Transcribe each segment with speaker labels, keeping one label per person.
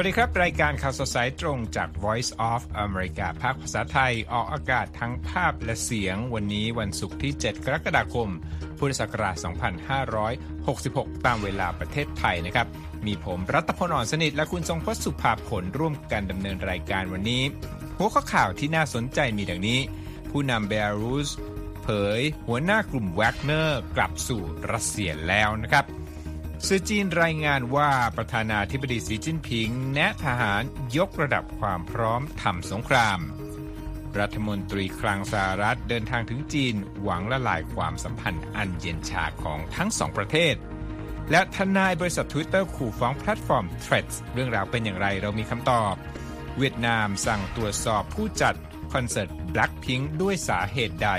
Speaker 1: สวัสดีครับ รายการข่าวสดสายตรงจาก Voice of America ภาคภาษาไทย ออกอากาศทั้งภาพและเสียง วันนี้วันศุกร์ที่ 7 กรกฎาคม พุทธศักราช 2566 ตามเวลาประเทศไทยนะครับ มีผมรัตพลอ่อนสนิท และคุณทรงพจน์สุภาผลร่วมกันดำเนินรายการวันนี้ หัวข้อข่าวที่น่าสนใจมีดังนี้ ผู้นำเบลารุสเผย หัวหน้ากลุ่มแวกเนอร์กลับสู่รัสเซียแล้วนะครับ สื่อจีนรายงานว่าประธานาธิบดีสีจิ้นผิง แนะทหารยกระดับความพร้อมทำสงคราม รัฐมนตรีคลังสหรัฐเดินทางถึงจีนหวังละลายความสัมพันธ์อันเย็นชาของทั้งสองประเทศ และทนายบริษัท Twitter ขู่ฟ้องแพลตฟอร์ม Threads เรื่องราวเป็นอย่างไรเรามีคำตอบ เวียดนามสั่งตรวจสอบผู้จัดคอนเสิร์ต Blackpink ด้วยสาเหตุใด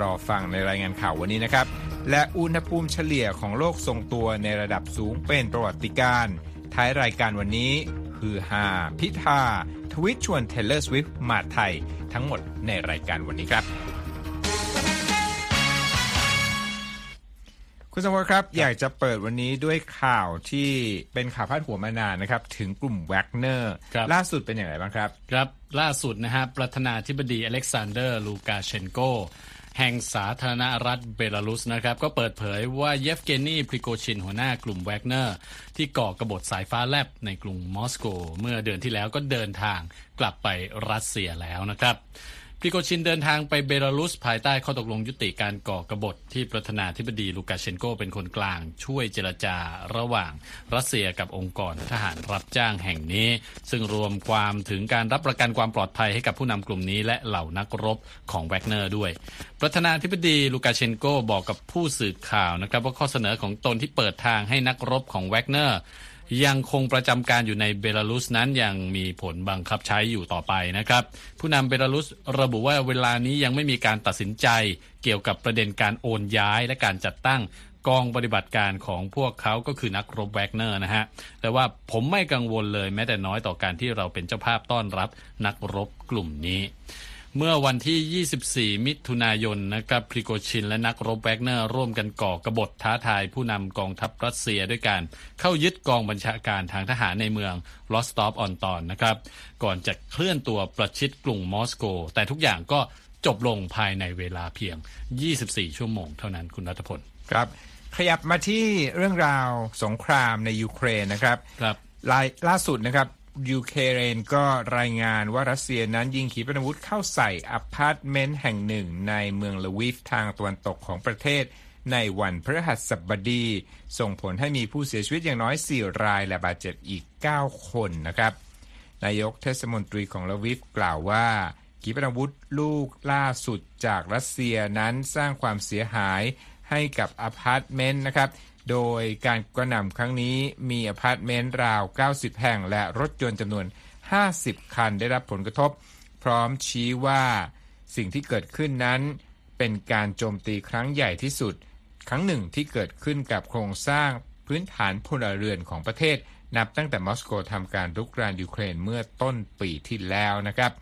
Speaker 1: รอฟังในรายงานข่าววันนี้นะครับ และอุณหภูมิเฉลี่ยของโลกทรงตัวในระดับสูงเป็นประวัติการณ์ ท้ายรายการวันนี้คือฮาพิธาทวีตชวนเทย์เลอร์สวิฟต์มาไทย ทั้งหมดในรายการวันนี้ครับ คุณสมบัติครับ อยากจะเปิดวันนี้ด้วยข่าวที่เป็นข่าวพาดหัวมานานนะครับ ถึงกลุ่มแวกเนอร์ล่าสุดเป็นอย่างไรบ้างครับ
Speaker 2: ครับล่าสุดนะฮะประธานาธิบดีอเล็กซานเดอร์ลูกาเชนโก แห่งสาธารณรัฐเบลารุสนะครับ ก็เปิดเผยว่าเยฟเกนีพริโกชินหัวหน้ากลุ่มแวกเนอร์ ที่ก่อกระบฏสายฟ้าแลบในกรุงมอสโก เมื่อเดือนที่แล้วก็เดินทางกลับไปรัสเซียแล้วนะครับ พริโกชินเดินทางไปเบลารุสภายใต้ข้อตกลงยุติการก่อกบฏที่ประธานาธิบดีลูกาเชนโกเป็นคนกลาง ช่วยเจรจาระหว่างรัสเซียกับองค์กรทหารรับจ้างแห่งนี้ ซึ่งรวมความถึงการรับประกันความปลอดภัยให้กับผู้นำกลุ่มนี้และเหล่านักรบของแวกเนอร์ด้วย ประธานาธิบดีลูกาเชนโกบอกกับผู้สื่อข่าวนะครับว่าข้อเสนอของตนที่เปิดทางให้นักรบของแวกเนอร์ ยังคงประจำการอยู่ในเบลารุสนั้นยังมีผลบังคับใช้อยู่ต่อไปนะครับ ผู้นำเบลารุสระบุว่าเวลานี้ยังไม่มีการตัดสินใจเกี่ยวกับประเด็นการโอนย้ายและการจัดตั้งกองปฏิบัติการของพวกเขาก็คือนักรบแวกเนอร์นะฮะ แต่ว่าผมไม่กังวลเลยแม้แต่น้อยต่อการที่เราเป็นเจ้าภาพต้อนรับนักรบกลุ่มนี้ เมื่อวันที่ 24 มิถุนายนนะครับพริโกชินและนักรบแวกเนอร์ร่วมกันก่อกระบฏท้าทายผู้นำกองทัพรัสเซียด้วยการเข้ายึดกองบัญชาการทางทหารในเมืองรอสตอฟออนดอนนะครับ ก่อนจะเคลื่อนตัวประชิดกรุงมอสโก แต่ทุกอย่างก็จบลงภายในเวลาเพียง 24 ชั่วโมงเท่านั้นคุณรัฐพล
Speaker 1: ครับ ขยับมาที่เรื่องราวสงครามในยูเครนนะครับ
Speaker 2: ครับ
Speaker 1: ล่าสุดนะครับ ยูเครนก็รายงานว่ารัสเซียนั้นยิงขีปนาวุธเข้าใส่อพาร์ตเมนต์แห่งหนึ่งในเมืองลวิฟทางตะวันตกของประเทศในวันพฤหัสบดี ส่งผลให้มีผู้เสียชีวิตอย่างน้อย 4 รายและบาดเจ็บอีก 9 คนนะครับ นายกเทศมนตรีของลวิฟกล่าวว่าขีปนาวุธลูกล่าสุดจากรัสเซียนั้นสร้างความเสียหายให้กับอพาร์ตเมนต์นะครับ โดยการกระหน่ำครั้งนี้มีอพาร์ตเมนต์ราว 90 แห่งและรถยนต์จำนวน 50 คันได้รับผลกระทบ พร้อมชี้ว่าสิ่งที่เกิดขึ้นนั้น เป็นการโจมตีครั้งใหญ่ที่สุด ครั้งหนึ่งที่เกิดขึ้นกับโครงสร้างพื้นฐานพลเรือนของประเทศ นับตั้งแต่มอสโกทำการรุกรานยูเครนเมื่อต้นปีที่แล้วนะครับ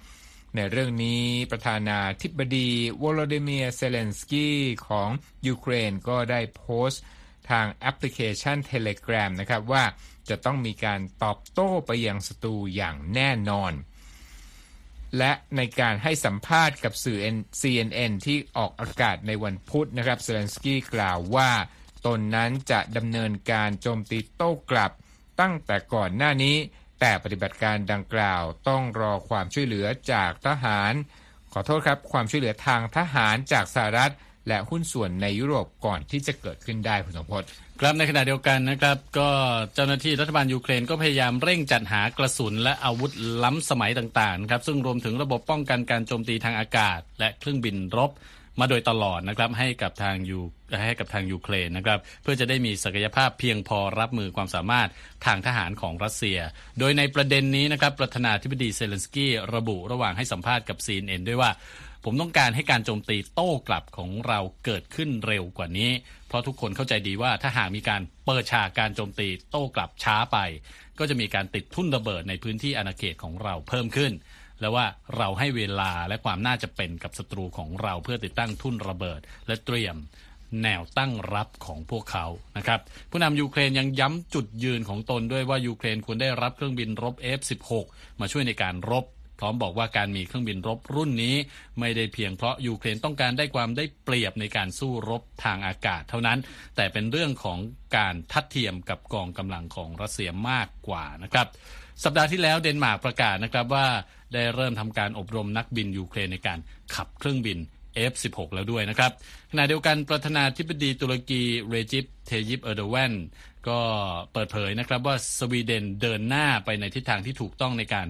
Speaker 1: ในเรื่องนี้ประธานาธิบดีโวโลดิเมียร์ เซเลนสกี้ของยูเครนก็ได้โพสต์ ทางแอปพลิเคชัน Telegram นะครับว่าจะต้องมีการตอบโต้ไปยังศัตรูอย่างแน่นอน และในการให้สัมภาษณ์กับสื่อ CNN ที่ออกอากาศในวันพุธนะครับเซเลนสกี้กล่าวว่าตนนั้นจะดำเนินการโจมตีโต้กลับตั้งแต่ก่อนหน้านี้ แต่ปฏิบัติการดังกล่าวต้องรอความช่วยเหลือจากทหาร ขอโทษครับ ความช่วยเหลือทางทหารจากสหรัฐ และหุ้นส่วนในยุโรปก่อนที่จะเกิดขึ้นได้คุณสมพศ
Speaker 2: ครับในขณะเดียวกันนะครับก็เจ้าหน้าที่รัฐบาลยูเครนก็พยายามเร่งจัดหากระสุนและอาวุธล้ำสมัยต่างๆครับซึ่งรวมถึงระบบป้องกันการโจมตีทางอากาศ และเครื่องบินรบมาโดยตลอดนะครับให้กับทางยูให้กับทางยูเครนนะครับเพื่อจะได้มีศักยภาพเพียงพอรับมือความสามารถทางทหารของรัสเซีย โดยในประเด็นนี้นะครับประธานาธิบดีเซเลนสกี้ระบุระหว่างให้สัมภาษณ์กับซีเอ็นด้วยว่า ผมต้องการให้การโจมตีโต้กลับของเราเกิดขึ้นเร็วกว่านี้ เพราะทุกคนเข้าใจดีว่าถ้าหากมีการเปิดฉากการโจมตีโต้กลับช้าไป ก็จะมีการติดทุ่นระเบิดในพื้นที่อาณาเขตของเราเพิ่มขึ้น และว่าเราให้เวลาและความน่าจะเป็นกับศัตรูของเราเพื่อติดตั้งทุ่นระเบิดและเตรียมแนวตั้งรับของพวกเขานะครับ ผู้นำยูเครนยังย้ำจุดยืนของตนด้วยว่ายูเครนควรได้รับเครื่องบินรบ F-16 มาช่วยในการรบ พร้อมบอกว่าการมีเครื่องบินรบรุ่นนี้ ไม่ได้เพียงเพราะยูเครนต้องการได้ความได้เปรียบในการสู้รบทางอากาศเท่านั้น แต่เป็นเรื่องของการทัดเทียมกับกองกำลังของรัสเซียมากกว่านะครับสัปดาห์ที่แล้วเดนมาร์กประกาศนะครับว่าได้เริ่มทำการอบรมนักบินยูเครนในการขับเครื่องบิน F16 แล้วด้วยนะครับขณะเดียวกันประธานาธิบดีตุรกีเรจิปเทยิปเออร์โดแวนก็เปิดเผยนะครับว่าสวีเดนเดินหน้าไปในทิศทางที่ถูกต้องในการ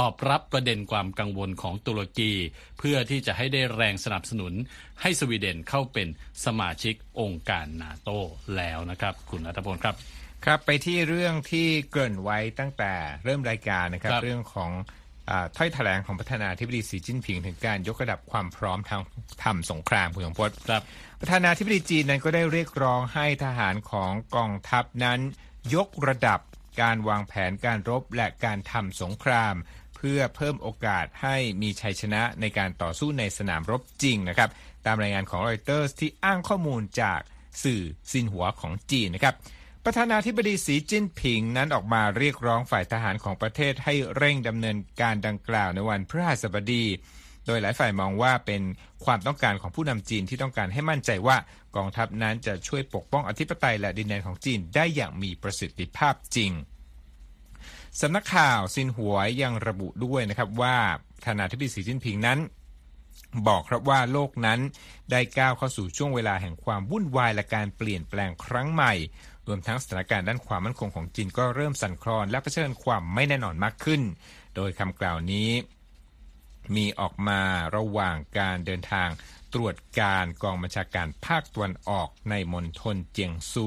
Speaker 2: ตอบรับประเด็นความกังวลของตุรกี เพื่อที่จะให้ได้แรงสนับสนุน ให้สวีเดนเข้าเป็นสมาชิกองค์การนาโตแล้วนะครับ คุณอัตพลครับ
Speaker 1: ครับไปที่เรื่องที่เกริ่นไว้ตั้งแต่เริ่มรายการนะครับ
Speaker 2: ครับ
Speaker 1: เรื่องของอาถ้อยแถลงของประธานาธิบดีสีจิ้นผิง ถึงการยกระดับความพร้อมทางทำสงครามคุณสมพศ
Speaker 2: ครับ
Speaker 1: ประธานาธิบดีจีนนั้นก็ได้เรียกร้องให้ทหารของกองทัพนั้น ยกระดับการวางแผนการรบและการทำสงคราม เพื่อเพิ่มโอกาสให้มีชัยชนะในการต่อสู้ในสนามรบจริงนะครับ ตามรายงานของรอยเตอร์สที่อ้างข้อมูลจากสื่อซินหัวของจีนนะครับประธานาธิบดีสีจิ้นผิงนั้นออกมาเรียกร้องฝ่ายทหารของประเทศให้เร่งดำเนินการดังกล่าวในวันพฤหัสบดี โดยหลายฝ่ายมองว่าเป็นความต้องการของผู้นำจีนที่ต้องการให้มั่นใจว่ากองทัพนั้นจะช่วยปกป้องอธิปไตยและดินแดนของจีนได้อย่างมีประสิทธิภาพจริง สำนักข่าวซินหัวยังระบุด้วยนะครับว่าประธนาธิบดีสีจิ้นผิงนั้น บอกครับว่าโลกนั้นได้ก้าวเข้าสู่ช่วงเวลาแห่งความวุ่นวายและการเปลี่ยนแปลงครั้งใหม่ รวมทั้งสถานการณ์ด้านความมั่นคงของจีนก็เริ่มสั่นคลอน และเผชิญความไม่แน่นอนมากขึ้น โดยคำกล่าวนี้มีออกมาระหว่างการเดินทางตรวจการกองบัญชาการภาคตะวันออกในมณฑลเจียงซู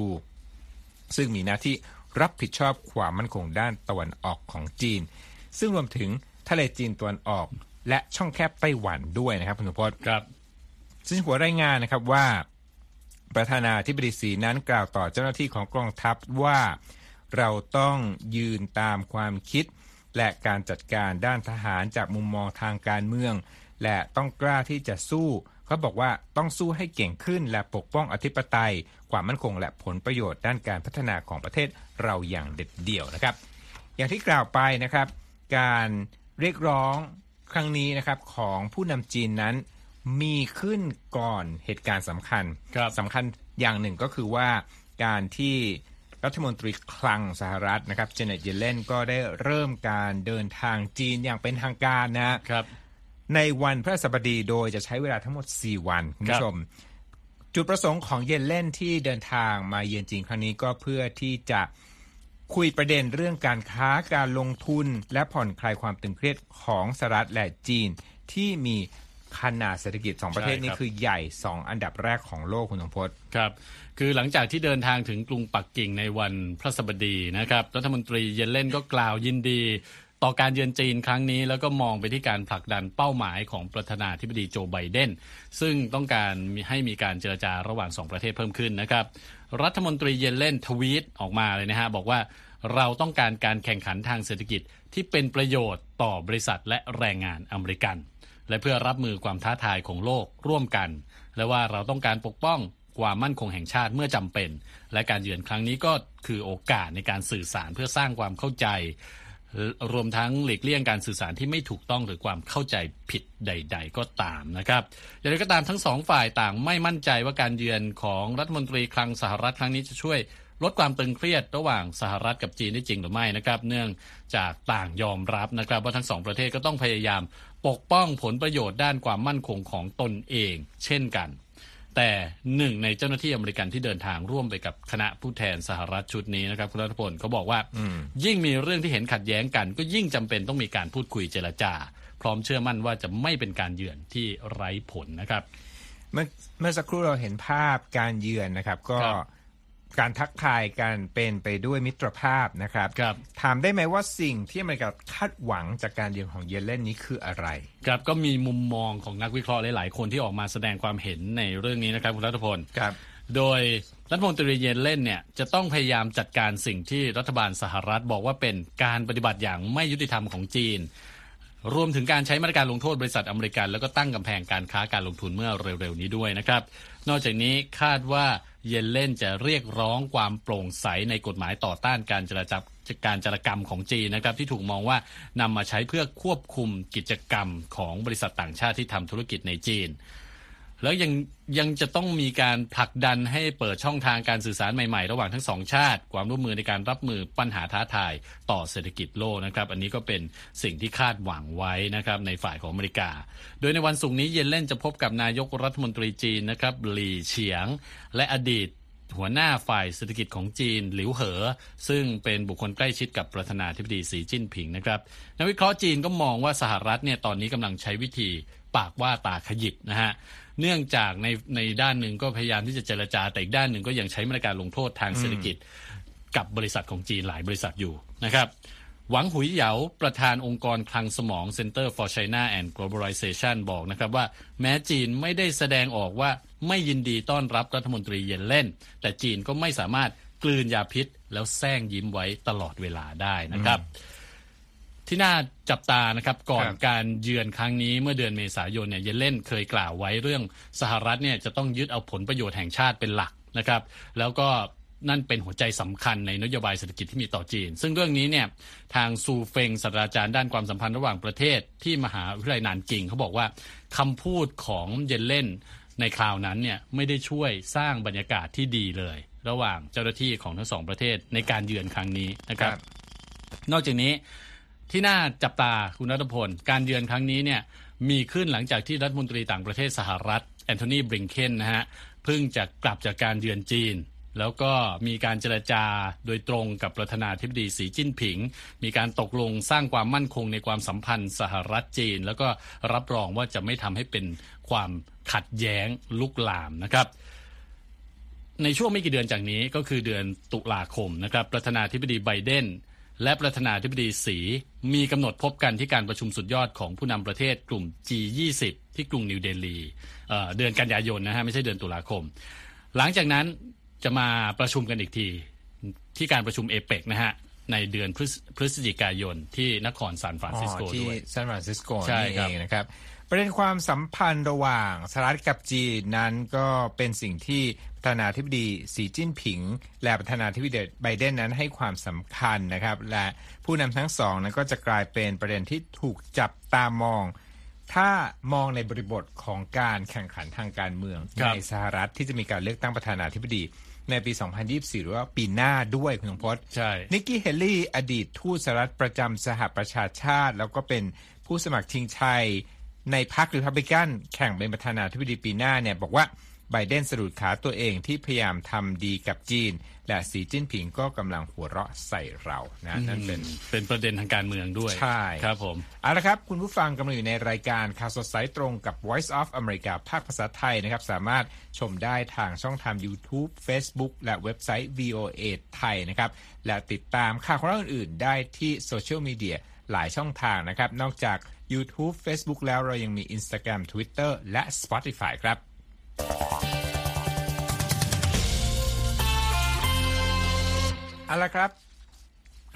Speaker 1: ซึ่งมีหน้าที่ รับผิดชอบความมั่นคงด้านตะวันออกของจีน ซึ่งรวมถึงทะเลจีนตะวันออก และช่องแคบไต้หวันด้วยนะครับคุณสุพจน์
Speaker 2: ครับ
Speaker 1: ซึ่งหัวรายงานนะครับว่าประธานาธิบดีสีนั้นกล่าวต่อเจ้าหน้าที่ของกองทัพว่าเราต้องยืนตามความคิด และการจัดการด้านทหารจากมุมมองทางการเมือง และต้องกล้าที่จะสู้ เขาบอกว่าต้องสู้ให้เก่งขึ้นและปกป้องอธิปไตย ความมั่นคงและผลประโยชน์ด้านการพัฒนาของประเทศเราอย่างเด็ดเดี่ยวนะครับ อย่างที่กล่าวไปนะครับ การเรียกร้องครั้งนี้นะครับของผู้นำจีนนั้นมีขึ้นก่อนเหตุการณ์สำคัญ
Speaker 2: ครับ
Speaker 1: สำคัญอย่างหนึ่งก็คือว่าการที่รัฐมนตรีคลังสหรัฐนะครับเจเน็ตเยเลนก็ได้เริ่มการเดินทางจีนอย่างเป็นทางการนะ
Speaker 2: ครับ
Speaker 1: ในวันพฤหัสบดีโดยจะใช้เวลาทั้งหมด 4 วันคุณผู้ชม จุดประสงค์ของเยนเล่นที่เดินทางมาเยือนจีนครั้งนี้ก็เพื่อที่จะคุยประเด็นเรื่องการค้าการลงทุน และผ่อนคลายความตึงเครียดของสหรัฐและจีนที่มีขนาดเศรษฐกิจสองประเทศ
Speaker 2: ใช่
Speaker 1: นี้
Speaker 2: ครับ
Speaker 1: คือใหญ่ 2 อันดับแรกของโลกคุณสมพศ
Speaker 2: ครับ คือหลังจากที่เดินทางถึงกรุงปักกิ่งในวันพระสบดีนะครับ รัฐมนตรีเยนเล่นก็กล่าวยินดี ต่อการเยือนจีนครั้งนี้ แล้วก็มองไปที่การผลักดันเป้าหมายของประธานาธิบดีโจไบเดน ซึ่งต้องการให้มีการเจรจาระหว่างสองประเทศเพิ่มขึ้นนะครับ รัฐมนตรีเยนเล่นทวีตออกมาเลยนะฮะบอกว่าเราต้องการการแข่งขันทางเศรษฐกิจที่เป็นประโยชน์ต่อบริษัทและแรงงานอเมริกัน และเพื่อรับมือความท้าทายของโลกร่วมกัน และว่าเราต้องการปกป้องความมั่นคงแห่งชาติเมื่อจำเป็น และการเยือนครั้งนี้ก็คือโอกาสในการสื่อสารเพื่อสร้างความเข้าใจ รวมทั้งหลีกเลี่ยงการสื่อสารที่ไม่ถูกต้องหรือความเข้าใจผิดใด ๆ ก็ตามนะครับอย่างไรก็ตามทั้งสองฝ่ายต่างไม่มั่นใจว่าการเยือนของรัฐมนตรีคลังสหรัฐครั้งนี้จะช่วยลดความตึงเครียดระหว่างสหรัฐกับจีนได้จริงหรือไม่นะครับ เนื่องจากต่างยอมรับนะครับ ว่าทั้งสองประเทศก็ต้องพยายามปกป้องผลประโยชน์ด้านความมั่นคงของตนเอง เช่นกัน แต่หนึ่งในเจ้าหน้าที่อเมริกันที่เดินทางร่วมไปกับคณะผู้แทนสหรัฐชุดนี้นะครับคุณรัฐพลเขาบอกว่า ยิ่งมีเรื่องที่เห็นขัดแย้งกัน ก็ยิ่งจำเป็นต้องมีการพูดคุยเจรจา พร้อมเชื่อมั่นว่าจะไม่เป็นการเยือนที่ไร้ผลนะครับ
Speaker 1: เมื่อเมื่อสักครู่เราเห็นภาพการเยือนนะครับ ก็
Speaker 2: ครับ
Speaker 1: การทักทายกันเป็นไปด้วยมิตรภาพนะครับ
Speaker 2: ครับ
Speaker 1: ถามได้ไหมว่าสิ่งที่อเมริกาคาดหวังจากการเยือนของเยเลนนี้คืออะไร
Speaker 2: ครับก็มีมุมมองของนักวิเคราะห์หลาย ๆ คนที่ออกมาแสดงความเห็นในเรื่องนี้นะครับคุณรัฐพล
Speaker 1: ครับ
Speaker 2: โดยรัฐมนตรีเยนเล่นเนี่ยจะต้องพยายามจัดการสิ่งที่รัฐบาลสหรัฐบอกว่าเป็นการปฏิบัติอย่างไม่ยุติธรรมของจีน รวมถึงการใช้มาตรการลงโทษบริษัทอเมริกัน แล้วก็ตั้งกำแพงการค้าการลงทุนเมื่อเร็วๆนี้ด้วยนะครับ นอกจากนี้คาดว่าเยนเล่นจะเรียกร้องความโปร่งใสในกฎหมายต่อต้านการจราจับการจารกรรมของจีนนะครับ ที่ถูกมองว่านำมาใช้เพื่อควบคุมกิจกรรมของบริษัทต่างชาติที่ทำธุรกิจในจีน แล้วยังยังจะต้องมีการผลักดันให้เปิดช่องทางการสื่อสารใหม่ๆ ระหว่างทั้งสองชาติ ความร่วมมือในการรับมือปัญหาท้าทายต่อเศรษฐกิจโลกนะครับ อันนี้ก็เป็นสิ่งที่คาดหวังไว้นะครับในฝ่ายของอเมริกา โดยในวันศุกร์นี้เย็นเล่นจะพบกับนายกรัฐมนตรีจีนนะครับหลี่เฉียง และอดีตหัวหน้าฝ่ายเศรษฐกิจของจีนหลิวเหอ ซึ่งเป็นบุคคลใกล้ชิดกับประธานาธิบดีสีจิ้นผิงนะครับนักวิเคราะห์จีนก็มองว่าสหรัฐเนี่ยตอนนี้กำลังใช้วิธีปากว่าตาขยิบนะฮะ เนื่องจากในในด้านหนึ่งก็พยายามที่จะเจรจา แต่อีกด้านหนึ่งก็ยังใช้มาตรการลงโทษทางเศรษฐกิจ กับบริษัทของจีนหลายบริษัทอยู่นะครับหวังหุยเหยาประธานองค์กรคลังสมอง Center for China and Globalization บอกนะครับว่า แม้จีนไม่ได้แสดงออกว่าไม่ยินดีต้อนรับรัฐมนตรีเย็นเล่น แต่จีนก็ไม่สามารถกลืนยาพิษแล้วแซงยิ้มไว้ตลอดเวลาได้นะครับ ที่น่าจับตานะครับก่อนการเยือนครั้งนี้เมื่อเดือนเมษายนเนี่ยเยนเล่นเคยกล่าวไว้เรื่องสหรัฐเนี่ยจะต้องยึดเอาผลประโยชน์แห่งชาติเป็นหลักนะครับ แล้วก็นั่นเป็นหัวใจสำคัญในนโยบายเศรษฐกิจที่มีต่อจีน ซึ่งเรื่องนี้เนี่ยทางซูเฟงศาสตราจารย์ด้านความสัมพันธ์ระหว่างประเทศที่มหาวิทยาลัยนานกิงเขาบอกว่าคำพูดของเยนเล่นในคราวนั้นเนี่ยไม่ได้ช่วยสร้างบรรยากาศที่ดีเลย ระหว่างเจ้าหน้าที่ของทั้งสองประเทศในการเยือนครั้งนี้นะครับ นอกจากนี้ ที่น่าจับตาคุณรัตพล การเยือนครั้งนี้เนี่ยมีขึ้นหลังจากที่รัฐมนตรีต่างประเทศสหรัฐ แอนโทนีบริงเคนนะฮะเพิ่งจะกลับจากการเยือนจีน แล้วก็มีการเจรจาโดยตรงกับประธานาธิบดีสีจิ้นผิง มีการตกลงสร้างความมั่นคงในความสัมพันธ์สหรัฐจีน แล้วก็รับรองว่าจะไม่ทำให้เป็นความขัดแย้งลุกลามนะครับในช่วงไม่กี่เดือนจากนี้ก็คือเดือนตุลาคมนะครับประธานาธิบดีไบเดน และประธานาธิบดีสีมีกำหนดพบกันที่การประชุมสุดยอดของผู้นำประเทศกลุ่ม G20 ที่กรุงนิวเดลีเดือนกันยายนนะฮะไม่ใช่เดือนตุลาคม หลังจากนั้นจะมาประชุมกันอีกทีที่การประชุมเอเปกนะฮะในเดือนพฤศจิกายนที่นครซานฟรานซิสโกด้วย
Speaker 1: ที่ซานฟรานซิสโกนี่เองนะครับประเด็นความสัมพันธ์ระหว่างสหรัฐกับจีนนั้นก็เป็นสิ่งที่ ประธานาธิบดีสีจิ้นผิง และประธานาธิบดีไบเดนนั้นให้ความสำคัญนะครับ และผู้นำทั้งสองนั้นก็จะกลายเป็นประเด็นที่ถูกจับตามอง ถ้ามองในบริบทของการแข่งขันทางการเมืองในสหรัฐที่จะมีการเลือกตั้งประธานาธิบดีในปี 2024 หรือว่าปีหน้าด้วยคุณพจน์
Speaker 2: ใช่
Speaker 1: นิกกี้เฮลลี่ อดีตทูตสหรัฐประจำสหประชาชาติ แล้วก็เป็นผู้สมัครชิงชัย ในพรรครีพับลิกันแข่งเป็นประธานาธิบดีปีหน้าเนี่ยบอกว่า ไบเดนสะดุดขาตัวเองที่พยายามทำดีกับจีน และสีจิ้นผิงก็กำลังหัวเราะใส่เรานะนั่นเป็น
Speaker 2: เป็นประเด็นทางการเมืองด้วย
Speaker 1: ใช่
Speaker 2: ครับผม
Speaker 1: เอาละครับ คุณผู้ฟังกำลังอยู่ในรายการข่าวสดสายตรงกับ Voice of America ภาคภาษาไทยนะครับ สามารถชมได้ทางช่องทาง YouTube Facebook และเว็บไซต์ VOA ไทยนะครับ และติดตามข่าวของเราอื่นๆ ได้ที่โซเชียลมีเดียหลายช่องทางนะครับ นอกจาก YouTube Facebook แล้วเรายังมี Instagram Twitter และ Spotify ครับ เอาละครับ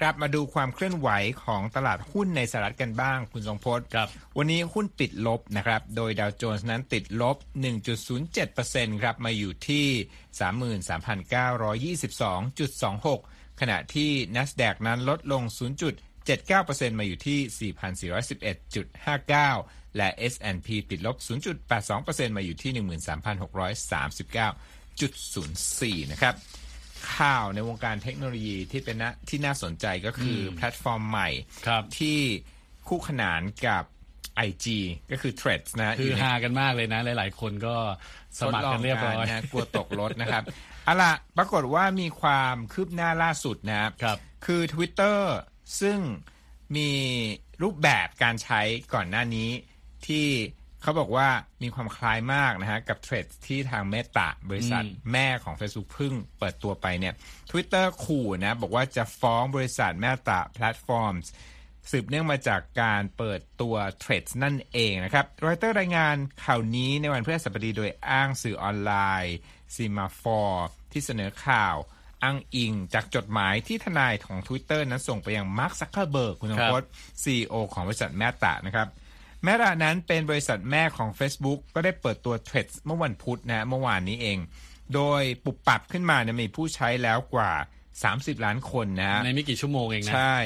Speaker 1: กลับมาดูความเคลื่อนไหวของตลาดหุ้นในสหรัฐกันบ้าง คุณทรงพจน์
Speaker 2: ครับ
Speaker 1: วันนี้หุ้นติดลบนะครับ โดยดาวโจนส์นั้นติดลบ 1.07%ครับมาอยู่ที่ 33,922.26 ขณะที่ NASDAQ นั้นลดลง 0.79%มาอยู่ที่ 4,411.59 และ S&P ติดลบ 0.82%มาอยู่ที่ 13,639.04 นะครับ ข่าวในวงการเทคโนโลยีที่เป็นนะที่น่าสนใจก็คือแพลตฟอร์มใหม่ที่คู่ขนานกับ IG ก็คือ Threads นะ
Speaker 2: คือฮากันมากเลยนะ หลาย ๆ คนก็สมัครกันเรียบร้อย
Speaker 1: นะกลัวตกรถนะครับเอาล่ะปรากฏว่ามีความคืบหน้าล่าสุดนะครับ
Speaker 2: ครับ
Speaker 1: คือ Twitter ซึ่งมีรูปแบบการใช้ก่อนหน้านี้ที่เขาบอกว่ามีความคล้ายมากนะฮะ กับ Threads ที่ทางเมตาบริษัทแม่ของ Facebook พึ่งเปิดตัวไปเนี่ย Twitter ขู่นะ บอกว่าจะฟ้องบริษัทเมตาแพลตฟอร์มสืบเนื่องมาจากการเปิดตัว Threads นั่นเองนะครับรอยเตอร์รายงานข่าวนี้ในวันพฤหัสบดีโดยอ้างสื่อออนไลน์เซมาฟอร์ที่เสนอข่าว อ้างอิงจากจดหมายที่ทนายของ Twitter นั้นส่งไปยังมาร์คซักเคอร์เบิร์กคุณสมพศซีอของบริษัทแมตตานะครับแมตตานั้นเป็นบริษัทแม่ของ Facebook ก็ได้เปิดตัว t h r e a d s เมื่อวันพุธนะเมื่อวานนี้เอง โดยปุบปับขึ้นมาเนี่ยมีผู้ใช้แล้วกว่า 30 ล้านคนนะ
Speaker 2: ในไม่กี่ชั่วโมงเองนะ
Speaker 1: ใช่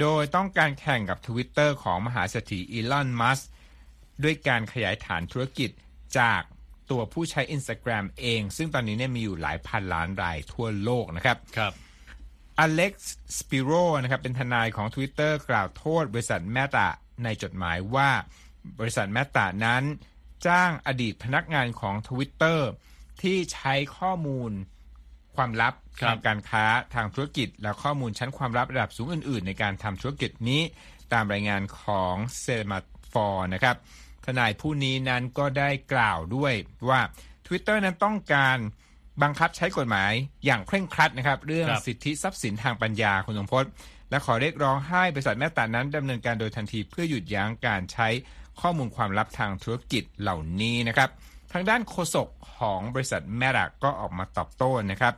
Speaker 1: โดยต้องการแข่งกับ Twitter ของมหาเศรษฐีอีลอนมัสด้วยการขยายฐานธุรกิจจาก ตัวผู้ใช้ Instagram เอง ซึ่งตอนนี้เนี่ยมีอยู่หลายพันล้านรายทั่วโลกนะครับ
Speaker 2: ครับ
Speaker 1: อเล็กซ์สปิโรนะครับเป็นทนายของ Twitter กล่าวโทษบริษัทเมตาในจดหมายว่า บริษัทเมตานั้น จ้างอดีตพนักงานของ Twitter ที่ใช้ข้อมูลความลับ
Speaker 2: ครับ
Speaker 1: ทางการค้าทางธุรกิจ และข้อมูลชั้นความลับระดับสูงอื่น ๆ ในการทำธุรกิจนี้ตามรายงานของเซมาฟอร์นะครับ ทนายผู้นี้นั้นก็ได้กล่าวด้วยว่า Twitter นั้นต้องการบังคับใช้กฎหมายอย่างเคร่งครัดนะครับ เรื่อง
Speaker 2: ครับ
Speaker 1: สิทธิทรัพย์สินทางปัญญาคุณสมพศและขอเรียกร้องให้บริษัทแม่ตานั้นดำเนินการโดยทันทีเพื่อหยุดยั้งการใช้ข้อมูลความลับทางธุรกิจเหล่านี้นะครับ ทางด้านโฆษกของบริษัทแมตาก็ออกมาตอบโต้นะครับ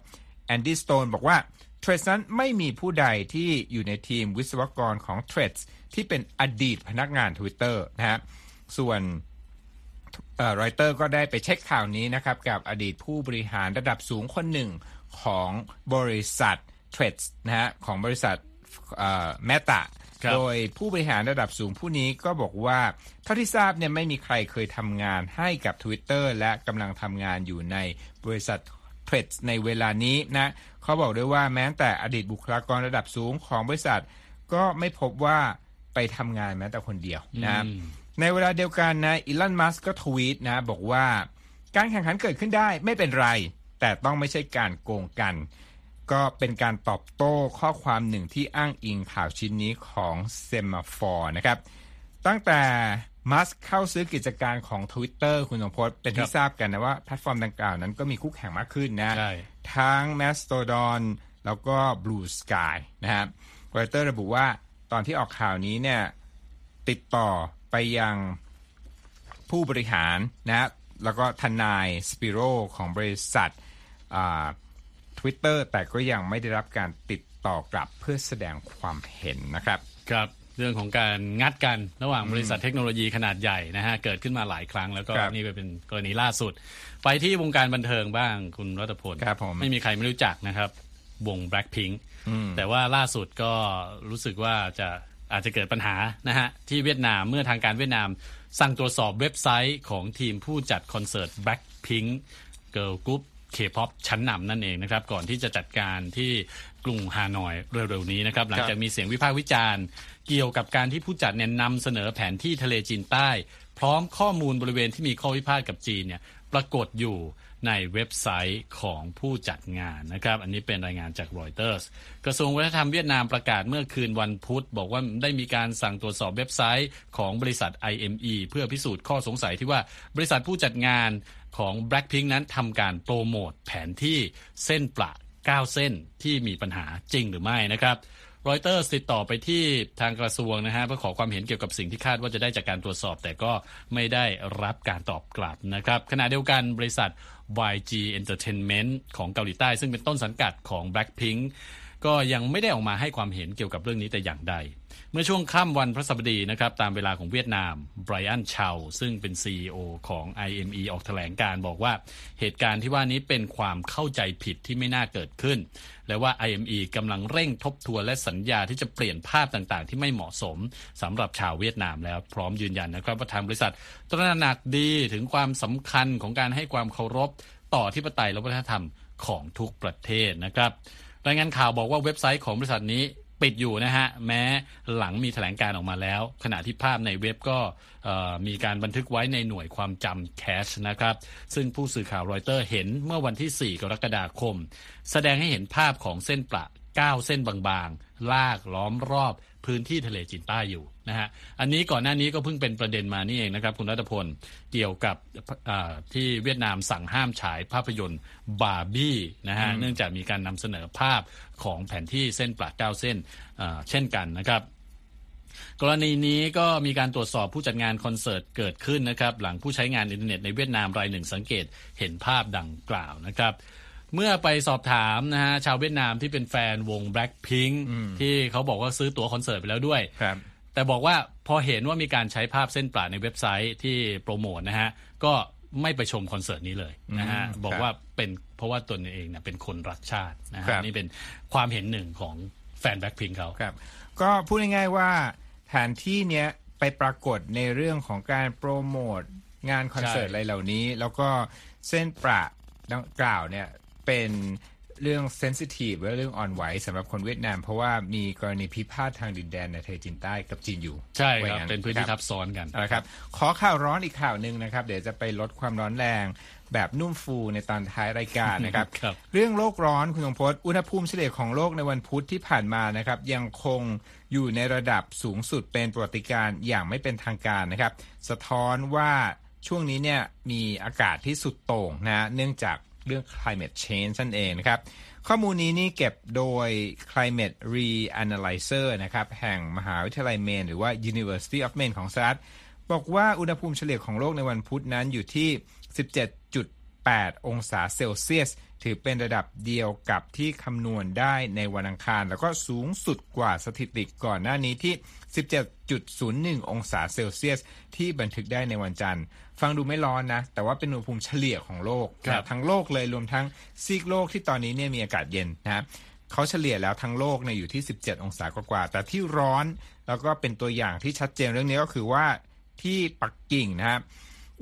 Speaker 1: แอนดี้สโตนบอกว่าเทรดนั้นไม่มีผู้ใดที่อยู่ในทีมวิศวกรของเทรดที่เป็นอดีตพนักงาน Twitter นะฮะ ส่วนรอยเตอร์ก็ได้ไปเช็คข่าวนี้นะครับกับอดีตผู้บริหารระดับสูงคนหนึ่งของบริษัทเทรดนะฮะของบริษัทแมตาโดยผู้บริหารระดับสูงผู้นี้ก็บอกว่าเท่าที่ทราบเนี่ยไม่มีใครเคยทำงานให้กับ Twitter และกำลังทำงานอยู่ในบริษัทเทรดในเวลานี้นะเขาบอกด้วยว่าแม้แต่อดีตบุคลากรระดับสูงของบริษัท ก็ไม่พบว่าไปทำงานแม้แต่คนเดียวนะครับ ในเวลาเดียวกันนะอีลอนมัสก์ก็ทวีตนะบอกว่า การแข่งขันเกิดขึ้นได้ไม่เป็นไร แต่ต้องไม่ใช่การโกงกัน ก็เป็นการตอบโต้ข้อความหนึ่งที่อ้างอิงข่าวชิ้นนี้ของเซมาฟอร์นะครับ ตั้งแต่มัสก์เข้าซื้อกิจการของ Twitter คุณสมพศเป็น
Speaker 2: ค
Speaker 1: ที่
Speaker 2: รับ
Speaker 1: ทราบกันนะว่าแพลตฟอร์มดังกล่าวนั้นก็มีคู่แข่งมากขึ้นนะ
Speaker 2: ใช่
Speaker 1: ทั้ง Mastodon แล้วก็ Blue Sky นะครับรอยเตอร์ระบุว่าตอนที่ออกข่าวนี้เนี่ยติดต่อ ไปยังผู้บริหารนะแล้วก็ทนายสปิโรของบริษัททวิตเตอร์แต่ก็ยังไม่ได้รับการติดต่อกลับเพื่อแสดงความเห็นนะครับ
Speaker 2: ครับเรื่องของการงัดกันระหว่างบริษัทเทคโนโลยีขนาดใหญ่นะฮะเกิดขึ้นมาหลายครั้งแล้วก็
Speaker 1: ครับ
Speaker 2: นี่เป็นกรณีล่าสุด ไปที่วงการบันเทิงบ้างคุณรัตพล
Speaker 1: ครับผม
Speaker 2: ไม่มีใครไม่รู้จักนะครับ วง Blackpink
Speaker 1: อืม
Speaker 2: แต่ว่าล่าสุดก็รู้สึกว่าจะ อาจจะเกิดปัญหานะฮะที่เวียดนามเมื่อทางการเวียดนาม สั่งตรวจสอบเว็บไซต์ของทีมผู้จัดคอนเสิร์ต Blackpink Girl Group K-POP ชั้นนำนั่นเองนะครับ ก่อนที่จะจัดการที่กรุงฮานอยเร็วๆนี้นะครับ หลังจากมีเสียงวิพากษ์วิจารณ์ เกี่ยวกับการที่ผู้จัดเนี่ยนำเสนอแผนที่ทะเลจีนใต้ พร้อมข้อมูลบริเวณที่มีข้อพิพาทกับจีนเนี่ยปรากฏอยู่ ในเว็บไซต์ของผู้จัดงานนะครับ อันนี้เป็นรายงานจากรอยเตอร์สกระทรวงวัฒนธรรมเวียดนามประกาศเมื่อคืนวันพุธ บอกว่าได้มีการสั่งตรวจสอบเว็บไซต์ของบริษัท IME เพื่อพิสูจน์ข้อสงสัยที่ว่าบริษัทผู้จัดงานของ Blackpink นั้นทำการโปรโมทแผนที่เส้นประ9 เส้นที่มีปัญหาจริงหรือไม่นะครับ รอยเตอร์ติดต่อไปที่ทางกระทรวงนะฮะเพื่อขอความเห็นเกี่ยวกับสิ่งที่คาดว่าจะได้จากการตรวจสอบ แต่ก็ไม่ได้รับการตอบกลับนะครับขณะเดียวกันบริษัท YG Entertainment ของเกาหลีใต้ ซึ่งเป็นต้นสังกัดของ Blackpink ก็ยังไม่ได้ออกมาให้ความเห็นเกี่ยวกับเรื่องนี้แต่อย่างใด เมื่อช่วงค่ำวันพระสบดีนะครับตามเวลาของเวียดนามไบรอันชาวซึ่งเป็น CEO ของ IME ออกแถลงการบอกว่าเหตุการณ์ที่ว่านี้เป็นความเข้าใจผิดที่ไม่น่าเกิดขึ้น และว่า IME กำลังเร่งทบทวนและสัญญาที่จะเปลี่ยนภาพต่างๆ ที่ไม่เหมาะสมสำหรับชาวเวียดนามแล้วพร้อมยืนยันนะครับว่าทางบริษัทตระหนักดีถึงความสำคัญของการให้ความเคารพต่อที่ปไตยและวัฒนธรรมของทุกประเทศนะครับ รายงานข่าวบอกว่าเว็บไซต์ของบริษัทนี้ปิดอยู่นะฮะ แม้หลังมีแถลงการออกมาแล้ว ขณะที่ภาพในเว็บก็มีการบันทึกไว้ในหน่วยความจำแคชนะครับ ซึ่งผู้สื่อข่าวรอยเตอร์เห็นเมื่อวันที่ 4 กรกฎาคม แสดงให้เห็นภาพของเส้นประ 9 เส้นบางๆ ลากล้อมรอบพื้นที่ทะเลจีนใต้อยู่ นะฮะอันนี้ก่อนหน้านี้ก็เพิ่งเป็นประเด็นมานี่เองนะครับ คุณรัตพลเกี่ยวกับอ่าที่เวียดนามสั่งห้ามฉายภาพยนตร์บาร์บี้นะฮะเนื่องจากมีการนำเสนอภาพของแผนที่เส้นประเก้าเส้นอ่าเช่นกันนะครับกรณีนี้ก็มีการตรวจสอบผู้จัดงานคอนเสิร์ตเกิดขึ้นนะครับ หลังผู้ใช้งานอินเทอร์เน็ตในเวียดนามรายหนึ่งสังเกตเห็นภาพดังกล่าวนะครับ เมื่อไปสอบถามนะฮะชาวเวียดนามที่เป็นแฟนวง Blackpink ที่เขาบอกว่าซื้อตั๋วคอนเสิร์ตไปแล้วด้วย
Speaker 1: ครับ
Speaker 2: แต่บอกว่าพอเห็นว่ามีการใช้ภาพเส้นปลาในเว็บไซต์ที่โปรโมทนะฮะก็ไม่ไปชมคอนเสิร์ตนี้เลยนะฮะ
Speaker 1: อืม
Speaker 2: บอก
Speaker 1: ครับ
Speaker 2: ว่าเป็นเพราะว่าตนเองเนี่ยเป็นคนรักชาตินะ
Speaker 1: ครั
Speaker 2: ฮะ
Speaker 1: บ
Speaker 2: นี่เป็นความเห็นหนึ่งของแฟนแบ็คพิงเขา
Speaker 1: ครับ ก็พูดง่ายๆว่าแผนที่เนี้ยไปปรากฏในเรื่องของการโปรโมทงานคอนเสิร์ต
Speaker 2: ใช่
Speaker 1: อะไรเหล่านี้ แล้วก็เส้นประดังกล่าวเนี่ยเป็น เรื่องเซนซิทีฟและเรื่องอ่อนไหวสำหรับคนเวียดนาม เพราะว่ามีกรณีพิพาททางดินแดนในทะเลจีนใต้กับจีนอยู่
Speaker 2: ใช่
Speaker 1: ว่า
Speaker 2: ค
Speaker 1: อ
Speaker 2: รับ
Speaker 1: ย่าง
Speaker 2: เป็นพื้นที่ะ
Speaker 1: ครับ
Speaker 2: ทับซ้อนกัน
Speaker 1: เอาละครับ ขอข่าวร้อนอีกข่าวหนึ่งนะครับ เดี๋ยวจะไปลดความร้อนแรงแบบนุ่มฟูในตอนท้ายรายการนะครับ
Speaker 2: ครับ
Speaker 1: เรื่องโลกร้อนคุณสมพศอุณหภูมิเฉลี่ยของโลกในวันพุธที่ผ่านมานะครับ ยังคงอยู่ในระดับสูงสุดเป็นประวัติการณ์อย่างไม่เป็นทางการนะครับ สะท้อนว่าช่วงนี้เนี่ยมีอากาศที่สุดโต่งนะเนื่องจาก เรื่อง climate change นั่นเองนะครับ ข้อมูลนี้นี่เก็บโดย Climate Reanalyzer นะครับแห่งมหาวิทยาลัยเมน หรือว่า University of Maine ของสหรัฐบอกว่าอุณหภูมิเฉลี่ยของโลกในวันพุธนั้นอยู่ที่ 17.8 องศาเซลเซียส ถือเป็นระดับเดียวกับที่คำนวณได้ในวันอังคาร แล้วก็สูงสุดกว่าสถิติก่อนหน้านี้ที่ 17.01 องศาเซลเซียส ที่บันทึกได้ในวันจันทร์ ฟังดูไม่ร้อนนะ แต่ว่าเป็นอุณหภูมิเฉลี่ยของโลก
Speaker 2: ครับ
Speaker 1: ทั้งโลกเลยรวมทั้งซีกโลกที่ตอนนี้เนี่ยมีอากาศเย็นนะครับเขาเฉลี่ยแล้วทั้งโลกเนี่ยอยู่ที่ 17 องศากว่าๆแต่ที่ร้อนแล้วก็เป็นตัวอย่างที่ชัดเจนเรื่องนี้ก็คือว่าที่ปักกิ่งนะครับ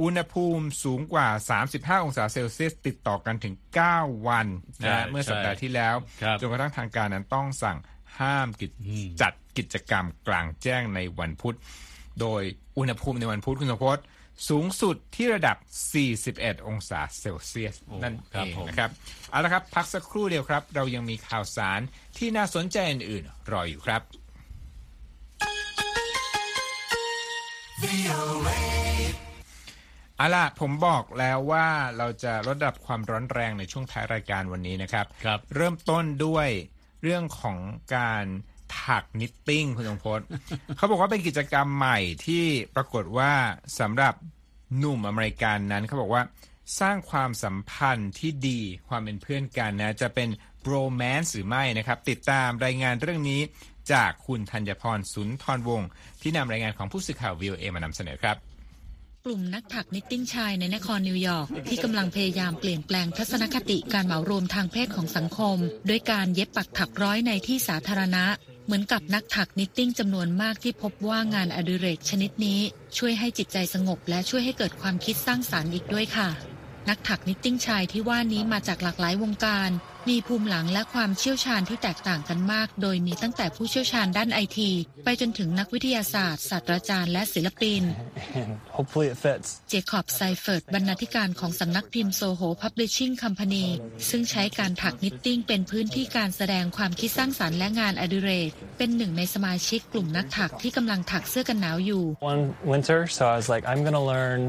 Speaker 1: อุณหภูมิสูงกว่า 35 องศาเซลเซียสติดต่อกันถึง 9 วันนะฮะ
Speaker 2: ใช่
Speaker 1: เมื่อสัปดาห์ที่แล้ว
Speaker 2: ครับ
Speaker 1: จนกระทั่งทางการนั้นต้องสั่งห้ามกิจจัดกิจกรรมกลางแจ้งในวันพุธ โดยอุณหภูมิในวันพุธคุณสมพศ สูงสุดที่ระดับ 41 องศาเซลเซียส
Speaker 2: โอ้
Speaker 1: นั่น
Speaker 2: ครับ
Speaker 1: เอง
Speaker 2: ผม
Speaker 1: นะครับ เอาละครับ พักสักครู่เดียวครับ เรายังมีข่าวสารที่น่าสนใจอื่นๆ รออยู่ครับ เอาล่ะ ผมบอกแล้วว่าเราจะลดระดับความร้อนแรงในช่วงท้ายรายการวันนี้นะครับ
Speaker 2: ครับ
Speaker 1: เริ่มต้นด้วยเรื่องของการ ถักนิตติ้งคุณสมพจน์เขาบอกว่าเป็นกิจกรรมใหม่ที่ปรากฏว่าสำหรับหนุ่มอเมริกันนั้นเขาบอกว่าสร้างความสัมพันธ์ที่ดีความเป็นเพื่อนกันนะ จะเป็นโรแมน c ์หรือไม่นะครับ ติดตามรายงานเรื่องนี้จากคุณธัญพรสุนทรวงศ์ที่นำรายงานของผู้สื่อข่าว VOA มานำเสนอครับ
Speaker 3: กลุ่มนักถักนิตติ้งชายในนครนิวยอร์กที่กำลังพยายามเปลี่ยนแปลงทัศนคติการเหมารวมทางเพศของสังคม ด้วยการเย็บปักถักร้อยในที่สาธารณะ เหมือนกับนักถักนิตติ้งจำนวนมากที่พบว่างานอดิเรกชนิดนี้ ช่วยให้จิตใจสงบและช่วยให้เกิดความคิดสร้างสารรค์อีกด้วยค่ะ นักถักนิตติ้งชายที่ว่านี้มาจากหลากหลายวงการ มีภูมิหลังและความเชี่ยวชาญที่แตกต่างกันมาก โดยมีตั้งแต่ผู้เชี่ยวชาญด้านไอที ไปจนถึงนักวิทยาศาสตร์ศาสตราจารย์และศิลปิน
Speaker 4: and hopefully it fits.
Speaker 3: เจคอบไซเฟิร์ดบรรณาธิการของสำนักพิมพ์ Soho Publishing Companyซึ่งใช้การถักนิตติ้งเป็นพื้นที่การแสดงความคิดสร้างสารรค์และงานอดิเรก เป็นหนึ่งในสมาชิกกลุ่มนักถักที่กำลังถักเสื้อกันหนาวอยู่
Speaker 4: One winter, so I was like, I'm gonna learn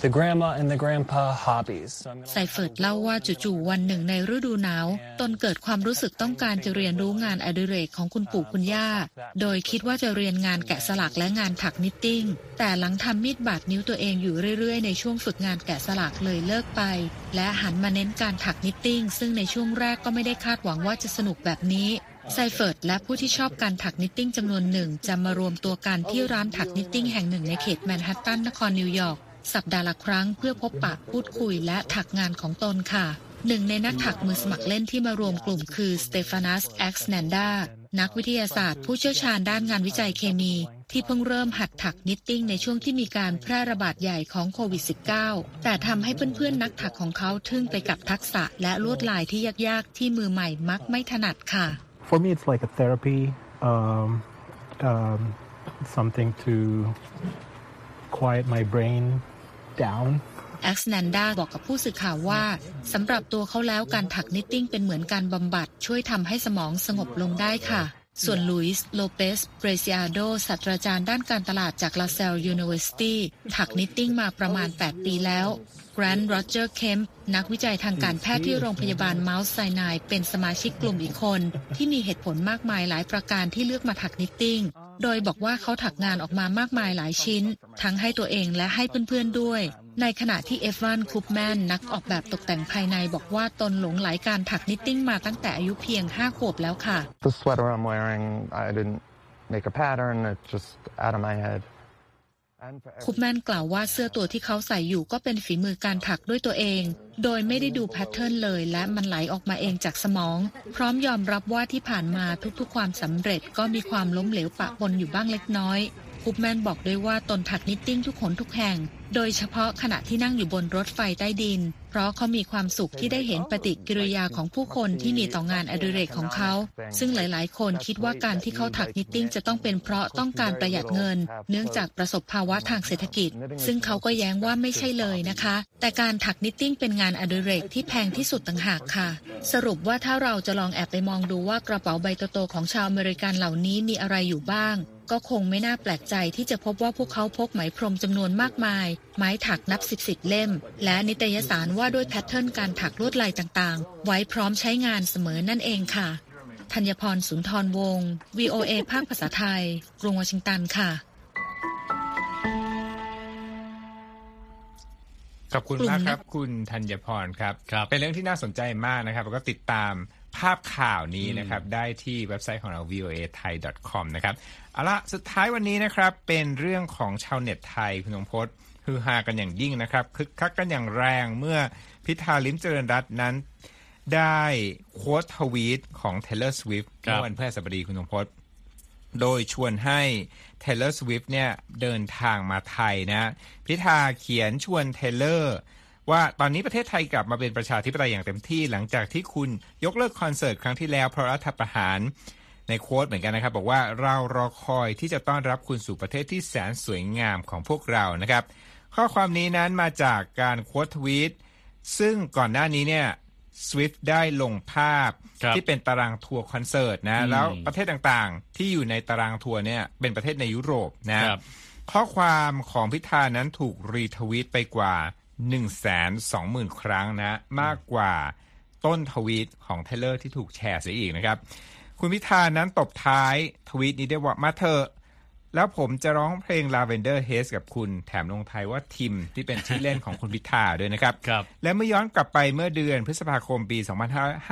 Speaker 4: the grandma and the grandpa hobbies.
Speaker 3: ไซเฟิร์ดเล่าว่าจู่ๆวันหนึ่งในฤดูหนาว ตนเกิดความรู้สึกต้องการจะเรียนรู้งานอดิเรกของคุณปู่คุณย่า โดยคิดว่าจะเรียนงานแกะสลักและงานถักนิตติ้ง แต่หลังทำมีดบาดนิ้วตัวเองอยู่เรื่อยๆ ในช่วงฝึกงานแกะสลักเลยเลิกไป และหันมาเน้นการถักนิตติ้ง ซึ่งในช่วงแรกก็ไม่ได้คาดหวังว่าจะสนุกแบบนี้ไซเฟิร์ดและผู้ที่ชอบการถักนิตติ้งจำนวนหนึ่ง จะมารวมตัวกันที่ร้านถักนิตติ้งแห่งหนึ่งในเขตแมนฮัตตันนครนิวยอร์ก สัปดาห์ละครั้งเพื่อพบปะพูดคุยและถักงานของตนค่ะ หนึ่งในนักถักมือสมัครเล่นที่มารวมกลุ่มคือสเตฟานัสแอ็กซ์แนนดานักวิทยาศาสตร์ผู้เชี่ยวชาญด้านงานวิจัยเคมี ที่เพิ่งเริ่มหัดถักนิตติ้งในช่วงที่มีการแพร่ระบาดใหญ่ของโควิด -19 แต่ทำให้เพื่อนๆ นักถักของเขาทึ่งไปกับทักษะและลวดลายที่ยากๆ ที่มือใหม่มักไม่ถนัดค่ะ
Speaker 5: For me, it's like a therapy, um, um, something to quiet my brain
Speaker 3: แอ็กซ์แนนดาบอกกับผู้สื่อข่าวว่าสำหรับตัวเขาแล้วการถักนิตติ้งเป็นเหมือนการบำบัดช่วยทำให้สมองสงบลงได้ค่ะ ส่วนลุยส์โลเปสเบรซิอาโดศาสตราจารย์ด้านการตลาดจาก Lasell University ถักนิตติ้งมาประมาณ 8 ปีแล้วแกรนด์โรเจอร์เคมนักวิจัยทางการแพทย์ที่โรงพยาบาล Mount Sinai เป็นสมาชิกกลุ่มอีกคน ที่มีเหตุผลมากมายหลายประการที่เลือกมาถักนิตติ้ง โดยบอกว่าเขาถักงานออกมามากมายหลายชิ้น ทั้งให้ตัวเองและให้เพื่อนๆด้วย ในขณะที่เอฟวานคูปแมนนักออกแบบตกแต่งภายในบอกว่าตนหลงไหลการถักนิตติ้งมาตั้งแต่อายุเพียง 5 ขวบแล้วค่ะ
Speaker 6: The sweater I'm wearing, I didn't make a pattern, it's just out of my head.
Speaker 3: คุปแมนกล่าวว่าเสื้อตัวที่เขาใส่อยู่ก็เป็นฝีมือการถักด้วยตัวเอง โดยไม่ได้ดู pattern เลยและมันไหลออกมาเองจากสมอง พร้อมยอมรับว่าที่ผ่านมาทุกๆ ความสำเร็จก็มีความล้มเหลวปะปนอยู่บ้างเล็กน้อย คุปแมนบอกด้วยว่าตนถักนิตติ้งทุกหนทุกแห่ง โดยเฉพาะขณะที่นั่งอยู่บนรถไฟใต้ดิน เพราะเขามีความสุขที่ได้เห็นปฏิกิริยาของผู้คนที่มีต่องานอดิเรกของเขา ซึ่งหลายๆ คนคิดว่าการที่เขาถักนิตติ้งจะต้องเป็นเพราะต้องการประหยัดเงิน เนื่องจากประสบภาวะทางเศรษฐกิจ ซึ่งเขาก็แย้งว่าไม่ใช่เลยนะคะ แต่การถักนิตติ้งเป็นงานอดิเรกที่แพงที่สุดต่างหากค่ะ สรุปว่าถ้าเราจะลองแอบไปมองดูว่ากระเป๋าใบโตๆของชาวอเมริกันเหล่านี้มีอะไรอยู่บ้าง ก็คงไม่น่าแปลกใจที่จะพบว่าพวกเขาพกไหมพรมจำนวนมากมาย ไม้ถักนับสิบสิบเล่ม และนิตยสารว่าด้วย pattern การถักลวดลายต่างๆ ไว้พร้อมใช้งานเสมอนั่นเองค่ะธัญพรสุนทรวงศ์ VOA ภาคภาษาไทย กรุงวอชิงตันค่ะ
Speaker 1: ขอบคุณมากครับ คุณธัญพรครับ
Speaker 2: ครับ
Speaker 1: เป็นเรื่องที่น่าสนใจมากนะครับแล้วก็ติดตาม ภาพข่าวนี้นะครับ ได้ที่เว็บไซต์ของเรา voa thai com นะครับเอาละสุดท้ายวันนี้นะครับ เป็นเรื่องของชาวเน็ตไทยคุณนงพจน์ฮือฮากันอย่างยิ่งนะครับคึกคักกันอย่างแรงเมื่อพิธาลิมเจริญรัตน์นั้น ได้โค้ดทวีตของ Taylor Swift
Speaker 2: ครับ
Speaker 1: เมื่อวันพฤหัสบดีคุณนงพจน์โดยชวนให้ Taylor Swift เนี่ยเดินทางมาไทยนะ พิธาเขียนชวน Taylor ว่าตอนนี้ประเทศไทยกลับมาเป็นประชาธิปไตยอย่างเต็มที่หลังจากที่คุณยกเลิกคอนเสิร์ตครั้งที่แล้วเพราะรัฐประหารในโค้ดเหมือนกันนะครับ บอกว่าเรารอคอยที่จะต้อนรับคุณสู่ประเทศที่แสนสวยงามของพวกเรานะครับ ข้อความนี้นั้นมาจากการ quote tweet ซึ่งก่อนหน้านี้เนี่ย Swift ได้ลงภาพ
Speaker 2: ครับ
Speaker 1: ที่เป็นตารางทัวร์คอนเสิร์ตนะ
Speaker 2: อืม
Speaker 1: แล้วประเทศต่างๆ ที่อยู่ในตารางทัวร์เนี่ยเป็นประเทศในยุโรปนะ
Speaker 2: ครับ
Speaker 1: ข้อความของพิธานั้นถูก retweet ไปกว่า 1 2 0 0 0 0 ครั้งนะมากกว่าต้นทวีตของเทเลอร์ที่ถูกแชร์เสียอีกนะครับ คุณพิธานั้นตบท้ายทวีตนี้ไว้ว่ามาเถอะแล้วผมจะร้องเพลง Lavender Haze กับคุณแถมลงท้ายว่าทิมที่เป็นชื่อเล่นของคุณพิธาด้วยนะครับ
Speaker 2: ครับ
Speaker 1: และเมื่อย้อนกลับไปเมื่อเดือนพฤษภาคมปี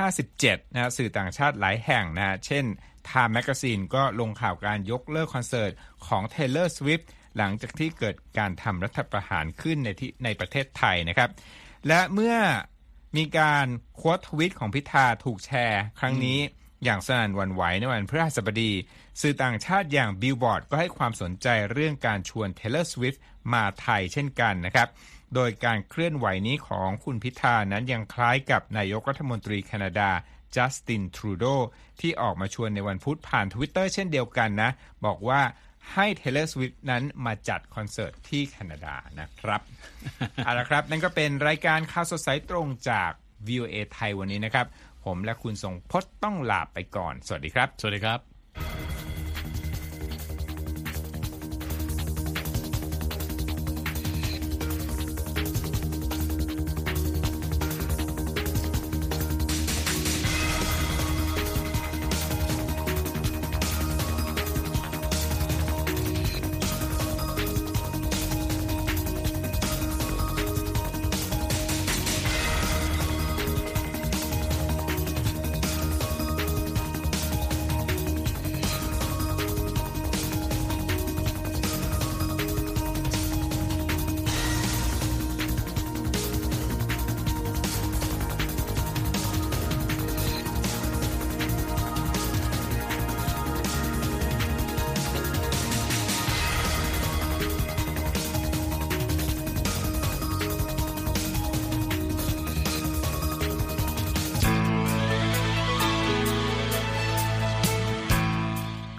Speaker 1: 2557 นะสื่อต่างชาติหลายแห่งนะ เช่น Time Magazine ก็ลงข่าวการยกเลิกคอนเสิร์ตของ Taylor Swift หลังจากที่เกิดการทำรัฐประหารขึ้นในที่ในประเทศไทยนะครับ และเมื่อมีการโค้ดทวิตของพิธาถูกแชร์ ครั้งนี้อย่างสนั่นวันไหวในวันพฤหัสบดี สื่อต่างชาติอย่างบิลบอร์ดก็ให้ความสนใจเรื่องการชวน Taylor Swift มาไทยเช่นกันนะครับ โดยการเคลื่อนไหวนี้ของคุณพิธานั้นยังคล้ายกับนายกรัฐมนตรีแคนาดาจัสตินทรูโดที่ออกมาชวนในวันพุธผ่านทวิตเตอร์เช่นเดียวกันนะ บอกว่า ให้ Taylor Swift นั้นมาจัดคอนเสิร์ตที่แคนาดานะครับเอาละครับ นั่นก็เป็นรายการข่าวสดสายตรงจาก VOA ไทยวันนี้นะครับ ผมและคุณทรงพจน์ต้องลาไปก่อน สวัสดีครับ
Speaker 2: สวัสดีครับ